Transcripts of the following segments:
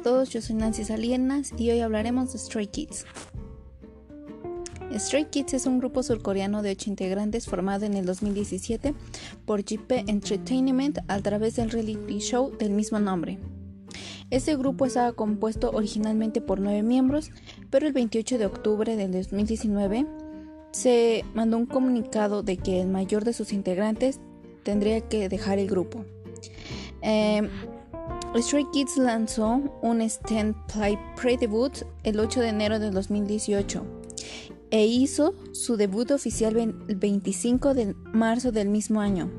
a todos, yo soy Nancy Salinas y hoy hablaremos de Stray Kids. Stray Kids es un grupo surcoreano de 8 integrantes formado en el 2017 por JP Entertainment a través del reality show del mismo nombre. Este grupo estaba compuesto originalmente por 9 miembros, pero el 28 de octubre del 2019 se mandó un comunicado de que el mayor de sus integrantes tendría que dejar el grupo. Eh, Stray Kids lanzó un stand play pre-debut el 8 de enero de 2018 e hizo su debut oficial el 25 de marzo del mismo año.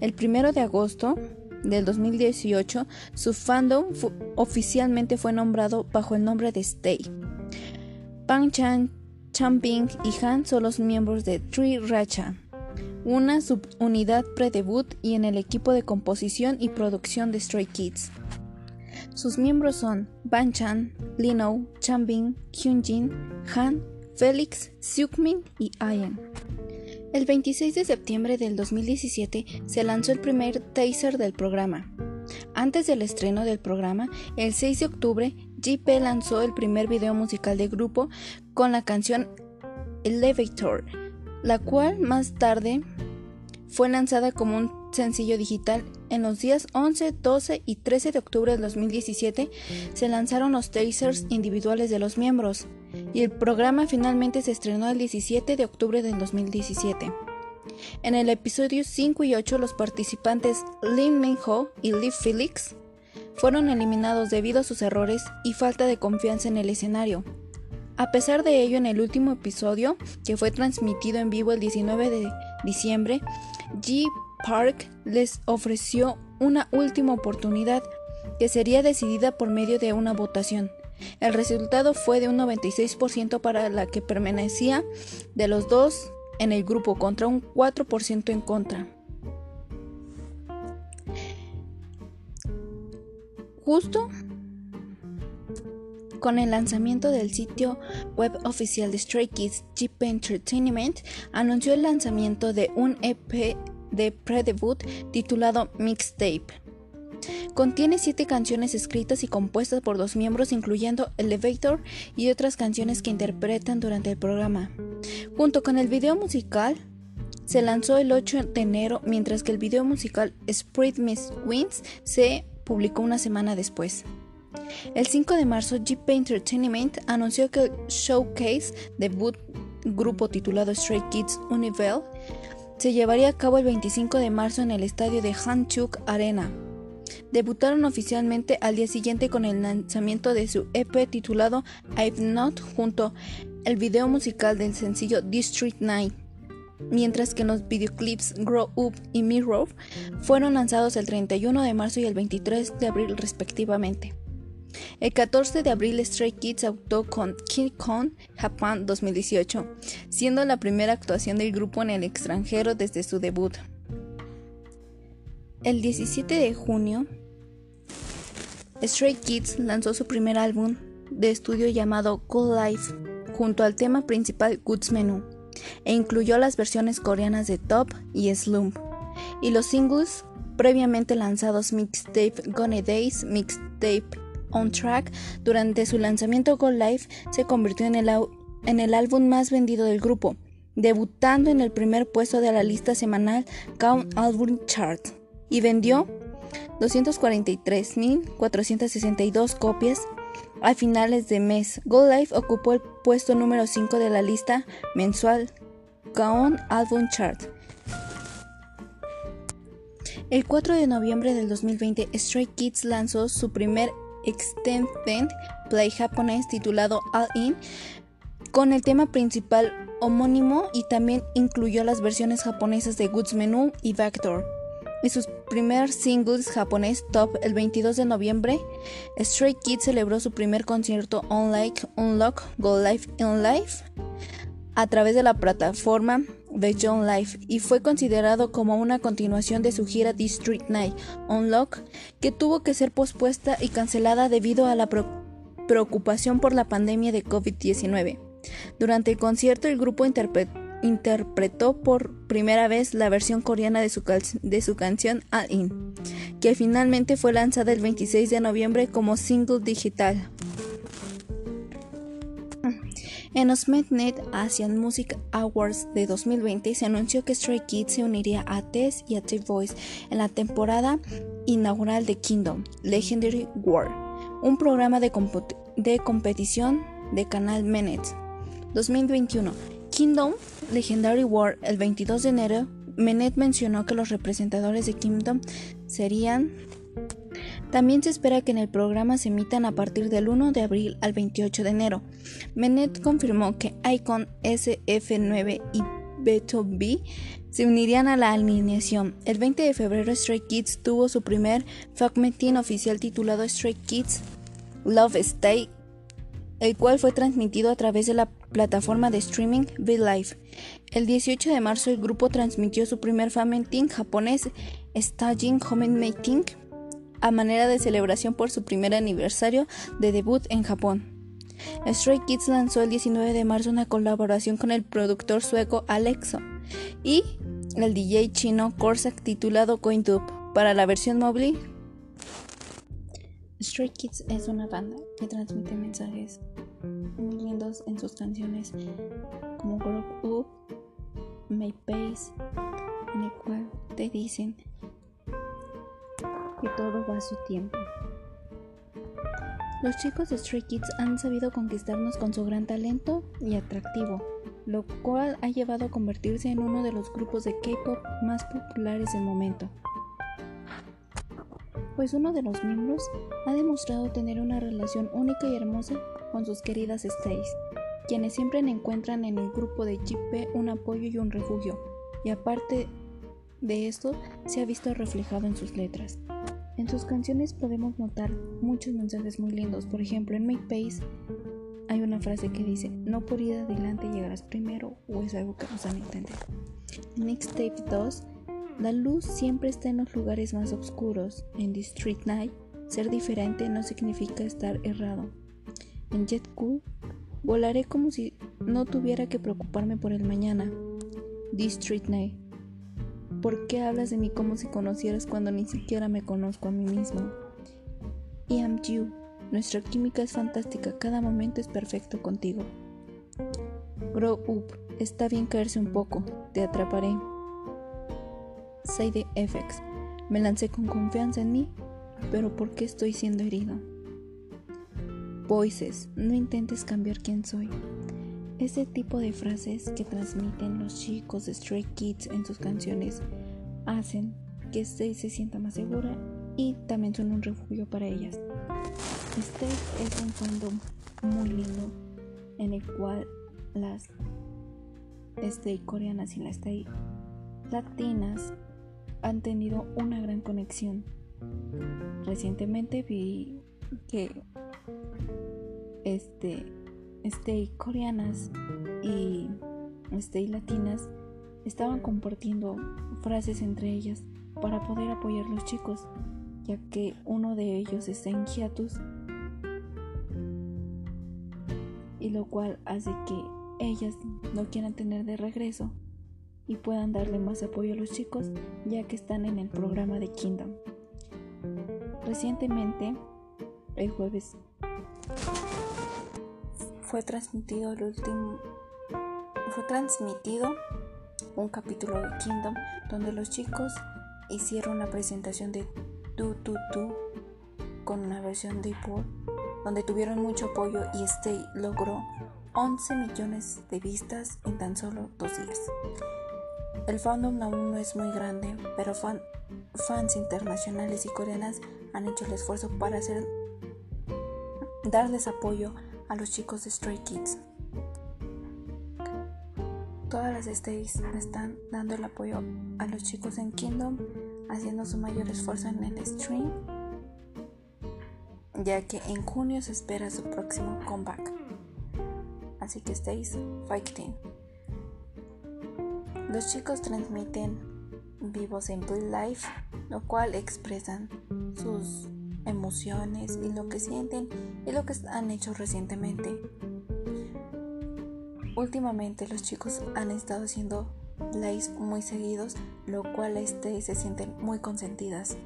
El 1 de agosto del 2018, su fandom oficialmente fue nombrado bajo el nombre de Stay. Pang Chan, Champing y Han son los miembros de Tree Racha una subunidad pre-debut y en el equipo de composición y producción de Stray Kids. Sus miembros son Ban Chan, Lino, Chanbin, Hyunjin, Han, Felix, Seukmin y Ayan. El 26 de septiembre del 2017 se lanzó el primer teaser del programa. Antes del estreno del programa, el 6 de octubre, JP lanzó el primer video musical del grupo con la canción Elevator, la cual más tarde fue lanzada como un sencillo digital. En los días 11, 12 y 13 de octubre del 2017 se lanzaron los teasers individuales de los miembros y el programa finalmente se estrenó el 17 de octubre del 2017. En el episodio 5 y 8 los participantes Lin Min Ho y Lee Felix fueron eliminados debido a sus errores y falta de confianza en el escenario. A pesar de ello, en el último episodio, que fue transmitido en vivo el 19 de diciembre, G. Park les ofreció una última oportunidad que sería decidida por medio de una votación. El resultado fue de un 96% para la que permanecía de los dos en el grupo contra un 4% en contra. Justo con el lanzamiento del sitio web oficial de Stray Kids, Jeep Entertainment anunció el lanzamiento de un EP de pre-debut titulado Mixtape. Contiene siete canciones escritas y compuestas por dos miembros, incluyendo Elevator y otras canciones que interpretan durante el programa. Junto con el video musical, se lanzó el 8 de enero, mientras que el video musical Spread Miss Wins se publicó una semana después. El 5 de marzo, JP Entertainment anunció que el showcase debut grupo titulado Stray Kids Univel se llevaría a cabo el 25 de marzo en el estadio de Hanchuk Arena. Debutaron oficialmente al día siguiente con el lanzamiento de su EP titulado I've Not junto al video musical del sencillo District 9, mientras que los videoclips Grow Up y Mirror fueron lanzados el 31 de marzo y el 23 de abril respectivamente. El 14 de abril Stray Kids actuó con King Kong Japan 2018, siendo la primera actuación del grupo en el extranjero desde su debut. El 17 de junio, Stray Kids lanzó su primer álbum de estudio llamado Cool Life, junto al tema principal Goods Menu, e incluyó las versiones coreanas de Top y Slump, y los singles previamente lanzados Mixtape Gone Days, Mixtape on Track, durante su lanzamiento Go Live, se convirtió en el, en el álbum más vendido del grupo, debutando en el primer puesto de la lista semanal Count Album Chart y vendió 243.462 copias a finales de mes. Go Live ocupó el puesto número 5 de la lista mensual Count Album Chart. El 4 de noviembre del 2020, Stray Kids lanzó su primer extended play japonés titulado All In con el tema principal homónimo y también incluyó las versiones japonesas de Goods Menu y Vector. En sus primeros singles japonés top el 22 de noviembre, Stray Kids celebró su primer concierto Unlike Unlock Go Live in Life a través de la plataforma de John Life y fue considerado como una continuación de su gira District Night Unlock, que tuvo que ser pospuesta y cancelada debido a la preocupación por la pandemia de COVID-19. Durante el concierto, el grupo interpretó por primera vez la versión coreana de su, de su canción All In, que finalmente fue lanzada el 26 de noviembre como single digital. En los Mednet Asian Music Awards de 2020 se anunció que Stray Kids se uniría a Tess y a T-Voice en la temporada inaugural de Kingdom Legendary War, un programa de, de competición de canal Menet 2021. Kingdom Legendary War el 22 de enero, Menet mencionó que los representadores de Kingdom serían también se espera que en el programa se emitan a partir del 1 de abril al 28 de enero. Menet confirmó que Icon SF9 y Beto B se unirían a la alineación. El 20 de febrero Stray Kids tuvo su primer fragmentín oficial titulado Stray Kids Love Stay, el cual fue transmitido a través de la plataforma de streaming V-Live. El 18 de marzo el grupo transmitió su primer fragmentín japonés Staging Homemaking a manera de celebración por su primer aniversario de debut en Japón. Stray Kids lanzó el 19 de marzo una colaboración con el productor sueco Alexo y el DJ chino Corsac titulado CoinTube para la versión móvil. Stray Kids es una banda que transmite mensajes muy lindos en sus canciones como Grow Up, My Pace, en el cual te dicen todo va a su tiempo. Los chicos de Stray Kids han sabido conquistarnos con su gran talento y atractivo, lo cual ha llevado a convertirse en uno de los grupos de K-pop más populares del momento. Pues uno de los miembros ha demostrado tener una relación única y hermosa con sus queridas Stays, quienes siempre encuentran en el grupo de JP un apoyo y un refugio, y aparte de esto se ha visto reflejado en sus letras. En sus canciones podemos notar muchos mensajes muy lindos. Por ejemplo, en Make Pace hay una frase que dice, no por ir adelante llegarás primero o es algo que nos dan a entender. En Mixtape 2, la luz siempre está en los lugares más oscuros. En The Street Night, ser diferente no significa estar errado. En Jet Cool, volaré como si no tuviera que preocuparme por el mañana. The Street Night, ¿Por qué hablas de mí como si conocieras cuando ni siquiera me conozco a mí mismo? Y am you. Nuestra química es fantástica, cada momento es perfecto contigo. Grow up. Está bien caerse un poco. Te atraparé. Side FX. Me lancé con confianza en mí, pero ¿por qué estoy siendo herido? Voices. No intentes cambiar quién soy. Este tipo de frases que transmiten los chicos de Stray Kids en sus canciones hacen que Stay se sienta más segura y también son un refugio para ellas. Stay es un fandom muy lindo en el cual las Stay coreanas y las Stay latinas han tenido una gran conexión. Recientemente vi que este stay coreanas y stay latinas estaban compartiendo frases entre ellas para poder apoyar a los chicos, ya que uno de ellos está en hiatus y lo cual hace que ellas no quieran tener de regreso y puedan darle más apoyo a los chicos ya que están en el programa de Kingdom. Recientemente, el jueves fue transmitido el último fue transmitido un capítulo de Kingdom donde los chicos hicieron una presentación de Tu Tu Tu con una versión de Paul donde tuvieron mucho apoyo y Stay logró 11 millones de vistas en tan solo dos días. El fandom aún no es muy grande, pero fans internacionales y coreanas han hecho el esfuerzo para hacer darles apoyo a los chicos de Stray Kids. Todas las Stays están dando el apoyo a los chicos en Kingdom, haciendo su mayor esfuerzo en el stream, ya que en junio se espera su próximo comeback. Así que Stays fighting. Los chicos transmiten vivos en Blue Life, lo cual expresan sus emociones y lo que sienten y lo que han hecho recientemente. últimamente los chicos han estado haciendo lives muy seguidos, lo cual este, se sienten muy consentidas.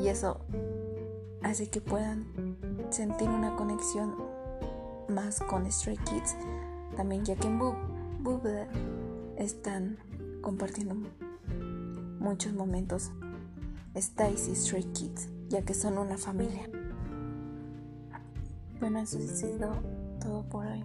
Y eso hace que puedan sentir una conexión más con Stray Kids, también ya que en Boob están compartiendo muchos momentos. Stacy Stray Kids, ya que son una familia. Bueno, eso ha sido todo por hoy.